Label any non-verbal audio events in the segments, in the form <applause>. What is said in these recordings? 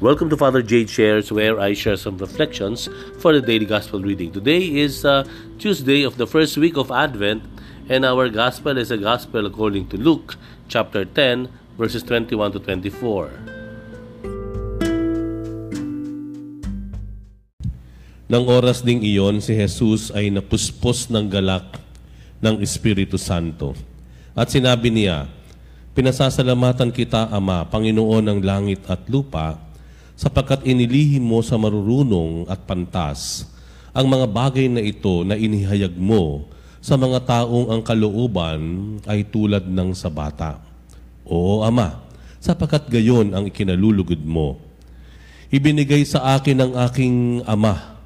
Welcome to Father Jade Shares, where I share some reflections for the daily gospel reading. Today is uh, Tuesday of the first week of Advent, and our gospel is a gospel according to Luke chapter 10, verses 21 to 24. Nang oras ding iyon, si Jesus ay napuspos ng galak ng Espiritu Santo. At sinabi niya, Pinasasalamatan kita, Ama, Panginoon ng langit at lupa, sapagkat inilihim mo sa marurunong at pantas ang mga bagay na ito na inihayag mo sa mga taong ang kalooban ay tulad ng sa bata. Oo, Ama, sapagkat gayon ang ikinalulugod mo. Ibinigay sa akin ng aking Ama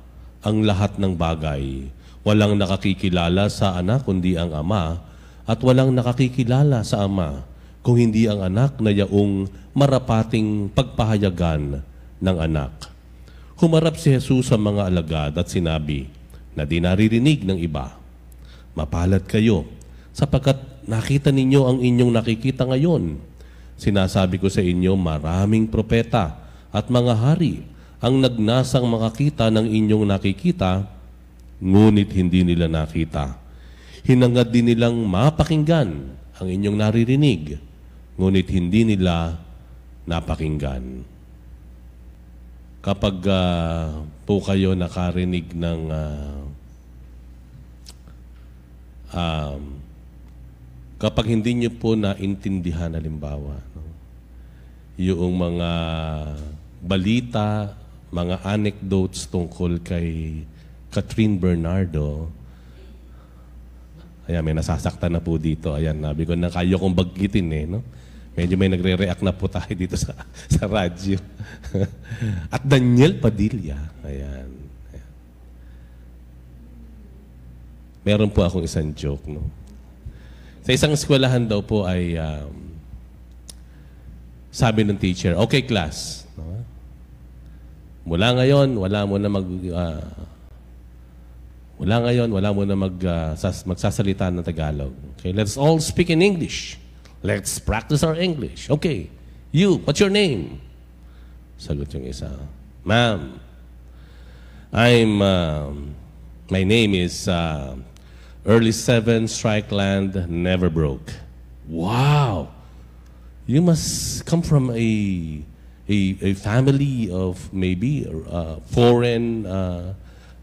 ang lahat ng bagay. Walang nakakikilala sa anak kundi ang Ama at walang nakakikilala sa Ama kung hindi ang anak na yaong marapating pagpahayagan ng anak. Humarap si Jesus sa mga alagad at sinabi na di naririnig ng iba, Mapalad kayo sapagkat nakita ninyo ang inyong nakikita ngayon. Sinasabi ko sa inyo, maraming propeta at mga hari ang nagnasang makakita ng inyong nakikita, ngunit hindi nila nakita. Hinangad din nilang mapakinggan ang inyong naririnig, ngunit hindi nila napakinggan kapag uh, po kayo nakarinig ng uh, um, kapag hindi nyo po naintindihan halimbawa no, yung mga balita, mga anecdotes tungkol kay Catherine Bernardo, Ayan, may nasasaktan na po dito. Ayan, nabi ko na kayo kong baggitin eh. No? Medyo may nagre-react na po tayo dito sa, sa radyo. At Daniel Padilla. Ayan. Ayan. Meron po akong isang joke. No? Sa isang eskwelahan daw po ay um, sabi ng teacher, okay class. No? Mula ngayon, wala mo na mag... Uh, mula ngayon, wala mo na mag, uh, sas, magsasalita ng Tagalog. Okay, let's all speak in English. Let's practice our English. Okay. You, what's your name? Sagot yung isa. Ma'am, I'm, uh, my name is uh, Early Seven Strike Land Never Broke. Wow! You must come from a, a, a family of maybe uh, foreign uh,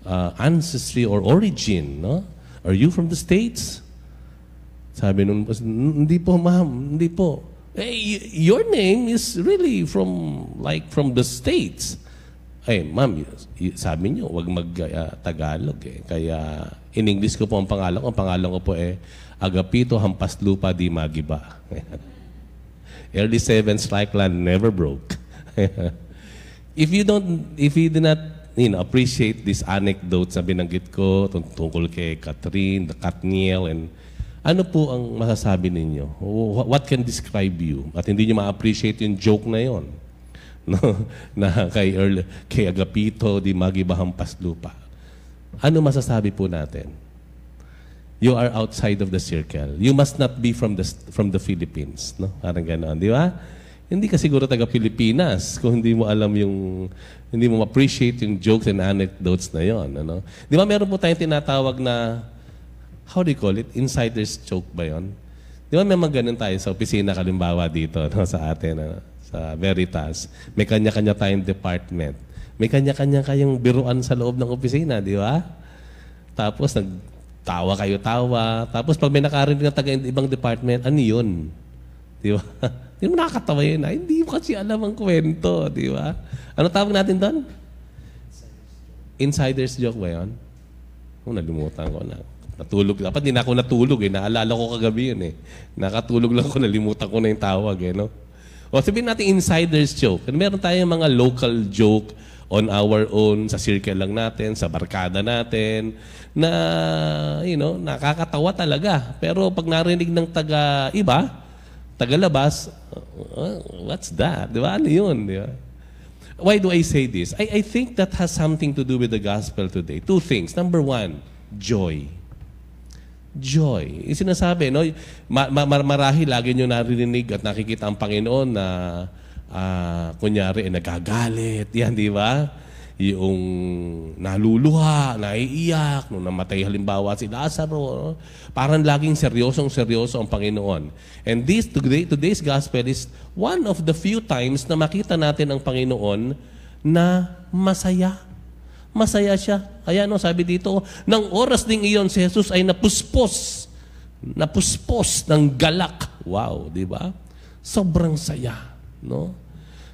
uh, ancestry or origin, no? Are you from the States? Sabi nung, hindi po ma'am, hindi po. Eh, your name is really from, like, from the States. Ay, ma'am, sabi niyo, wag mag-Tagalog uh, eh. Kaya, in English ko po ang pangalan ko. Ang pangalan ko po eh, Agapito Hampas Lupa Di Magiba. <laughs> Early seven strike land never broke. <laughs> if you don't, if you do not you know, appreciate this anecdote na binanggit ko tungkol kay Catherine, the Katniel, and ano po ang masasabi ninyo? What can describe you? At hindi niyo ma-appreciate yung joke na yon. <laughs> No? na kay, Earl, kay Agapito, di magibahampas lupa. Ano masasabi po natin? You are outside of the circle. You must not be from the from the Philippines, no? Parang ganoon, di ba? Hindi ka siguro taga Pilipinas <laughs> kung hindi mo alam yung hindi mo appreciate yung jokes and anecdotes na yon, ano? Di ba meron po tayong tinatawag na how do you call it? Insider's joke ba yon? Di ba may mga ganun tayo sa opisina kalimbawa dito <laughs> no, sa atin, no, sa Veritas. May kanya-kanya tayong department. May kanya-kanya kayong biruan sa loob ng opisina, di ba? Tapos nagtawa kayo tawa. Tapos pag may nakarinig ng taga ibang department, ano yun? Di ba? <laughs> Hindi mo nakakatawa yun. Ay, hindi mo kasi alam ang kwento, di ba? Ano tawag natin doon? Insider's joke ba yun? Oh, nalimutan ko na. Natulog. Dapat hindi na ako natulog eh. Naalala ko kagabi yun eh. Nakatulog lang ako, nalimutan ko na yung tawag eh. No? O sabihin natin insider's joke. Meron tayong mga local joke on our own, sa circle lang natin, sa barkada natin, na, you know, nakakatawa talaga. Pero pag narinig ng taga-iba, taga-labas, uh, what's that? Di ba? Ano yun? Di ba? Why do I say this? I, I think that has something to do with the gospel today. Two things. Number one, joy. Yung sinasabi, no? Ma- ma- marahil lagi nyo naririnig at nakikita ang Panginoon na ah, kunyari, eh, nagagalit. <laughs> Yan, di ba? Yung naluluha, naiiyak, nung namatay halimbawa si Lazaro. no? Parang laging seryosong seryoso ang Panginoon. And this, today, today's gospel is one of the few times na makita natin ang Panginoon na masaya. Masaya siya. Kaya no, sabi dito, ng oras ding iyon si Jesus ay napuspos. Napuspos ng galak. Wow, di ba? Sobrang saya. No?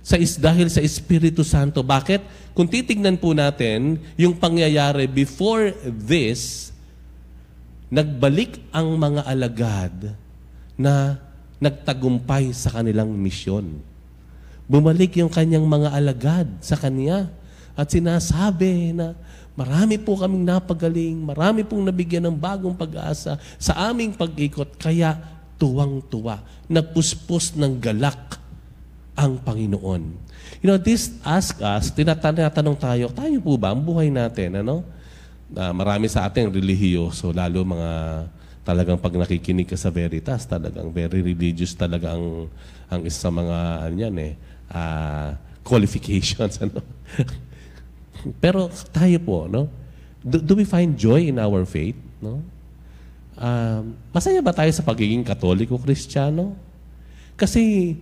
Sa is, dahil sa Espiritu Santo. Bakit? Kung titignan po natin yung pangyayari before this, nagbalik ang mga alagad na nagtagumpay sa kanilang misyon. Bumalik yung kanyang mga alagad sa kanya at sinasabi na marami po kaming napagaling, marami pong nabigyan ng bagong pag-asa sa aming pag-ikot, kaya tuwang-tuwa, nagpuspos ng galak ang Panginoon. You know, this ask us, tinatanong tayo, tayo po ba, ang buhay natin, ano? Ah, marami sa ating relihiyoso, lalo mga talagang pag nakikinig ka sa Veritas, talagang very religious talaga ang, ang isa sa mga, ano yan eh, ah, qualifications, <laughs> ano? Pero tayo po, no? Do, do we find joy in our faith, no? Um, masaya ba tayo sa pagiging katoliko kristyano? Kasi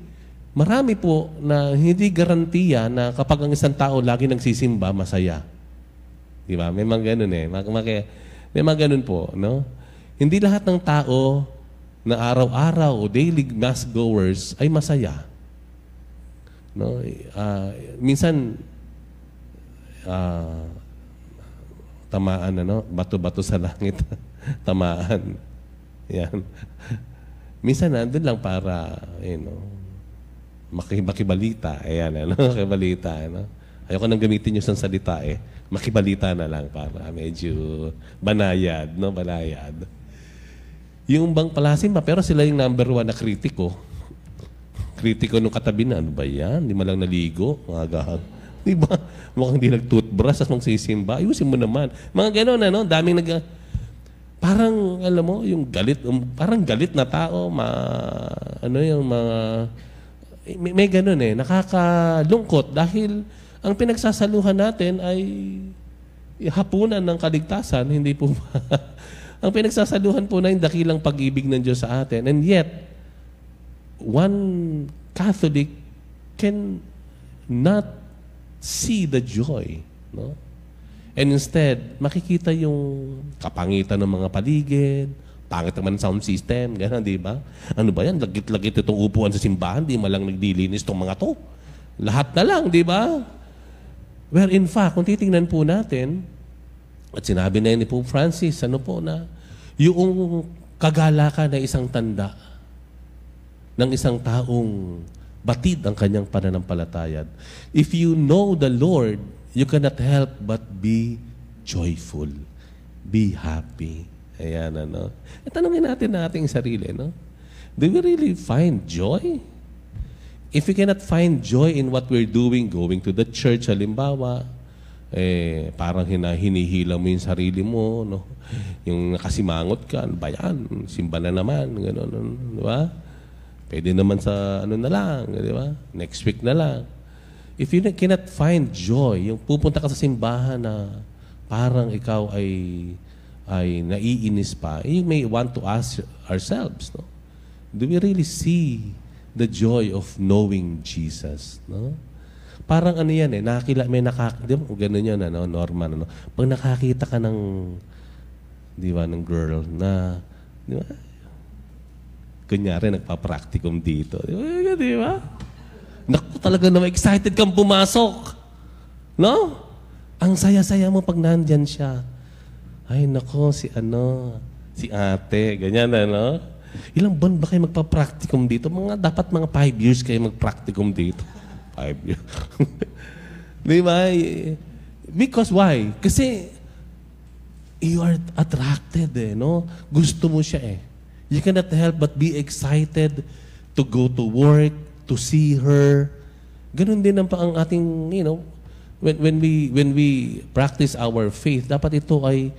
marami po na hindi garantiya na kapag ang isang tao lagi nagsisimba, masaya. Di ba? May mga ganun eh. Mag- mag- May mga ganun po, no? Hindi lahat ng tao na araw-araw o daily mass goers ay masaya. No? Ah, minsan ah, tamaan ano, bato-bato sa langit. <laughs> tamaan. Yan. Minsan nandun lang para, you know, maki makibalita. Ayan, ano, <laughs> makibalita, ano. Ayoko nang gamitin yung isang salita eh. Makibalita na lang para medyo banayad, no? Banayad. Yung bang palasin ba, pero sila yung number one na kritiko. Kritiko nung katabi na, ano ba yan? Hindi man lang naligo, mga gahag. <laughs> Di ba? Mukhang hindi nag-toothbrush at magsisimba. Ayusin mo naman. Mga gano'n, ano? Daming nag... Parang, alam mo, yung galit, um, parang galit na tao, ma, ano yung mga... May, may ganun eh, nakakalungkot dahil ang pinagsasaluhan natin ay hapunan ng kaligtasan, hindi po ba? <laughs> ang pinagsasaluhan po na yung dakilang pag-ibig ng Diyos sa atin. And yet, one Catholic can not see the joy. No? And instead, makikita yung kapangitan ng mga paligid, pangit naman sound system, gano'n, di ba? Ano ba yan? Lagit-lagit itong upuan sa simbahan, di malang nagdilinis itong mga to. Lahat na lang, di ba? Where in fact, kung titingnan po natin, at sinabi na ni Pope Francis, ano po na, yung kagalakan na isang tanda ng isang taong batid ang kanyang pananampalatayad. If you know the Lord, you cannot help but be joyful. Be happy. Ayan, ano. E tanongin natin na ating sarili, no? Do we really find joy? If we cannot find joy in what we're doing, going to the church, halimbawa, eh, parang hina, hinihila mo yung sarili mo, no? Yung nakasimangot ka, ano ba yan? Simba na naman, gano'n, ano, di ba? Pwede naman sa ano na lang, di ba? Next week na lang. If you cannot find joy, yung pupunta ka sa simbahan na parang ikaw ay ay naiinis pa, you may want to ask ourselves, no? Do we really see the joy of knowing Jesus, no? Parang ano yan eh, nakakila, may nakak... Di ba, ganun yan, ano, Norman, ano. Pag nakakita ka ng, di ba, ng girl na, di ba, kunyari, nagpa-practicum dito. Di ba? Naku, talaga naman, excited kang pumasok. No? Ang saya-saya mo pag nandyan siya. Ay, nako, si ano, si ate, ganyan, ano? Ilang buwan ba kayo magpa-practicum dito? Mga, dapat mga five years kayo mag-practicum dito. Five years. <laughs> Di ba? Because why? Kasi you are attracted eh, no? Gusto mo siya eh. You cannot help but be excited to go to work, to see her. Ganun din ang, ang ating, you know, when, when we when we practice our faith, dapat ito ay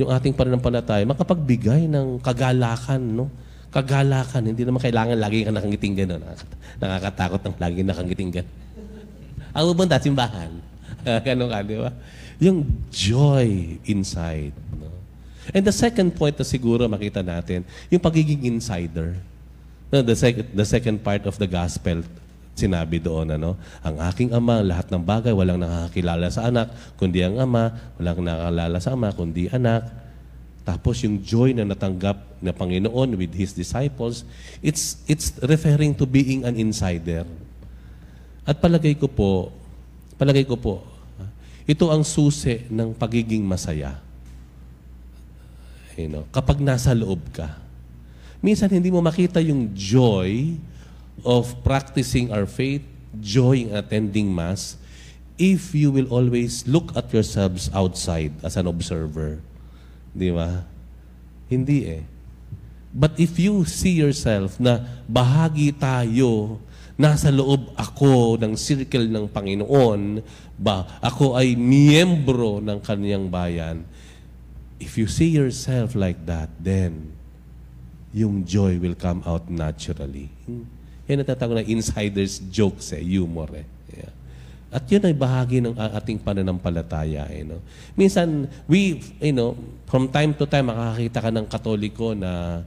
yung ating pananampalataya makapagbigay ng kagalakan, no? Kagalakan. Hindi naman kailangan lagi ka nakangiting gano'n. <laughs> Nakakatakot ng lagi nakangiting gano'n. <laughs> Ang pupunta, simbahan. <laughs> Ganun ka, di ba? Yung joy inside. And the second point na siguro makita natin, yung pagiging insider. The, sec- the second part of the gospel, sinabi doon, ano, ang aking ama, lahat ng bagay, walang nakakilala sa anak, kundi ang ama, walang nakakilala sa ama, kundi anak. Tapos yung joy na natanggap na Panginoon with His disciples, it's, it's referring to being an insider. At palagay ko po, palagay ko po, ito ang susi ng pagiging masaya. You know, kapag nasa loob ka. Minsan hindi mo makita yung joy of practicing our faith, joy in attending Mass, if you will always look at yourselves outside as an observer. Di ba? Hindi eh. But if you see yourself na bahagi tayo, nasa loob ako ng circle ng Panginoon, ba ako ay miyembro ng kaniyang bayan, if you see yourself like that, then yung joy will come out naturally. Yan ang tatawag na insider's jokes eh, humor eh. At yun ay bahagi ng ating pananampalataya. You know? Minsan, we, you know, from time to time, makakakita ka ng katoliko na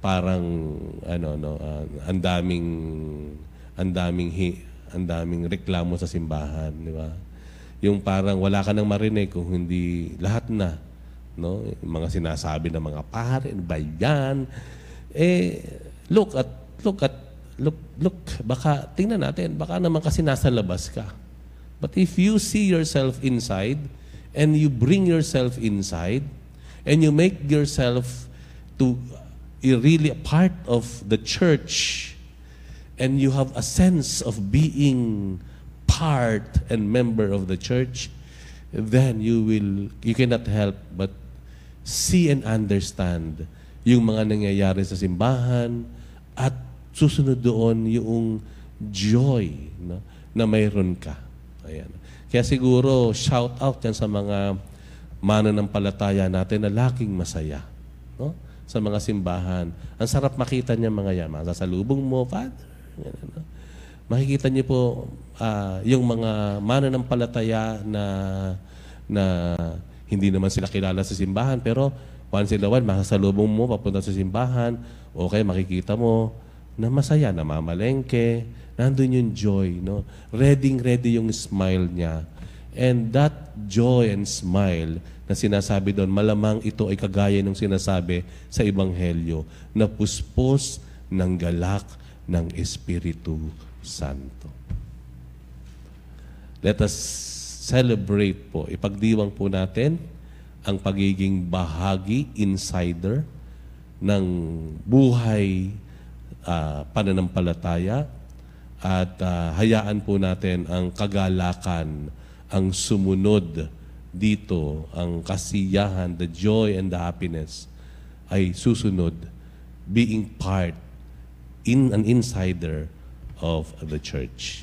parang, ano, no, uh, ang daming, ang daming, ang daming reklamo sa simbahan, di ba? Yung parang wala ka nang marinig kung hindi lahat na, no? Yung mga sinasabi ng mga pare, ano ba yan? Eh, look at, look at, look, look, baka, tingnan natin, baka naman kasi nasa labas ka. But if you see yourself inside and you bring yourself inside and you make yourself to really a part of the church and you have a sense of being part and member of the church, then you will you cannot help but see and understand yung mga nangyayari sa simbahan at susunod doon yung joy no, na mayroon ka. Ayan. Kaya siguro, shout out yan sa mga mananampalataya natin na laking masaya. No? Sa mga simbahan. Ang sarap makita niya mga yan. Masasalubong mo, Father. Yan, no? Makikita niyo po uh, yung mga mananampalataya na na hindi naman sila kilala sa simbahan pero once in a while masasalubong mo papunta sa simbahan okay makikita mo na masaya, namamalengke, nandun yung joy, no? Ready, ready yung smile niya. And that joy and smile na sinasabi doon, malamang ito ay kagaya ng sinasabi sa Ebanghelyo na puspos ng galak ng Espiritu Santo. Let us celebrate po, ipagdiwang po natin ang pagiging bahagi, insider ng buhay uh, pananampalataya at uh, hayaan po natin ang kagalakan, ang sumunod dito, ang kasiyahan, the joy and the happiness ay susunod being part in an insider of the church.